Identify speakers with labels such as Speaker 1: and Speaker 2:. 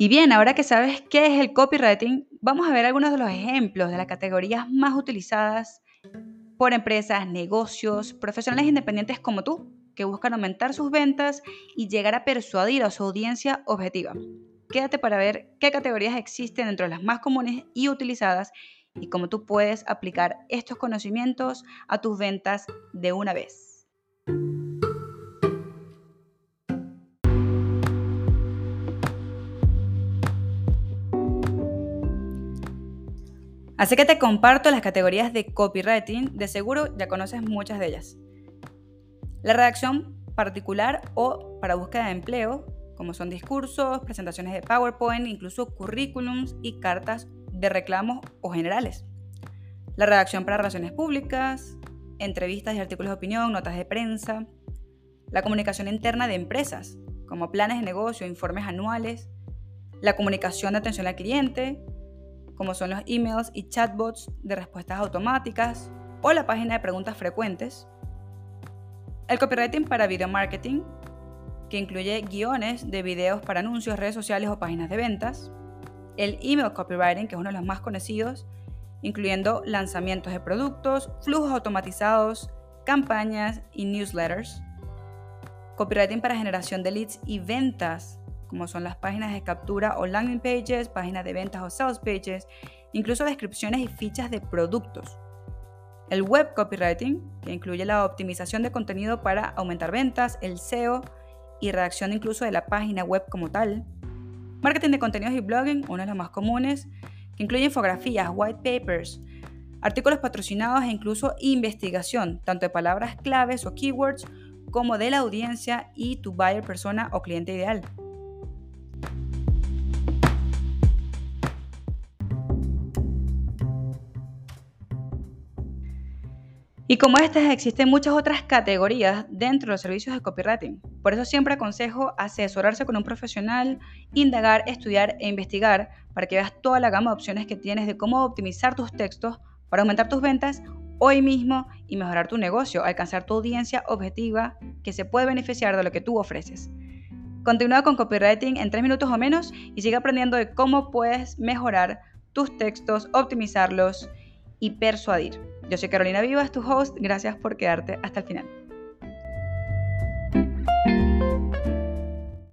Speaker 1: Y bien, ahora que sabes qué es el copywriting, vamos a ver algunos de los ejemplos de las categorías más utilizadas por empresas, negocios, profesionales independientes como tú, que buscan aumentar sus ventas y llegar a persuadir a su audiencia objetiva. Quédate para ver qué categorías existen dentro de las más comunes y utilizadas y cómo tú puedes aplicar estos conocimientos a tus ventas de una vez. Así que te comparto las categorías de copywriting, de seguro ya conoces muchas de ellas. La redacción particular o para búsqueda de empleo, como son discursos, presentaciones de PowerPoint, incluso currículums y cartas de reclamos o generales. La redacción para relaciones públicas, entrevistas y artículos de opinión, notas de prensa. La comunicación interna de empresas, como planes de negocio, informes anuales. La comunicación de atención al cliente, como son los emails y chatbots de respuestas automáticas o la página de preguntas frecuentes. El copywriting para video marketing, que incluye guiones de videos para anuncios, redes sociales o páginas de ventas. El email copywriting, que es uno de los más conocidos, incluyendo lanzamientos de productos, flujos automatizados, campañas y newsletters. Copywriting para generación de leads y ventas, como son las páginas de captura o landing pages, páginas de ventas o sales pages, incluso descripciones y fichas de productos. El web copywriting, que incluye la optimización de contenido para aumentar ventas, el SEO y redacción incluso de la página web como tal. Marketing de contenidos y blogging, uno de los más comunes, que incluye infografías, white papers, artículos patrocinados e incluso investigación, tanto de palabras claves o keywords como de la audiencia y tu buyer persona o cliente ideal. Y como estas, existen muchas otras categorías dentro de los servicios de copywriting. Por eso siempre aconsejo asesorarse con un profesional, indagar, estudiar e investigar para que veas toda la gama de opciones que tienes de cómo optimizar tus textos para aumentar tus ventas hoy mismo y mejorar tu negocio, alcanzar tu audiencia objetiva que se puede beneficiar de lo que tú ofreces. Continúa con copywriting en tres minutos o menos y sigue aprendiendo de cómo puedes mejorar tus textos, optimizarlos y persuadir. Yo soy Carolina Vivas, tu host. Gracias por quedarte hasta el final.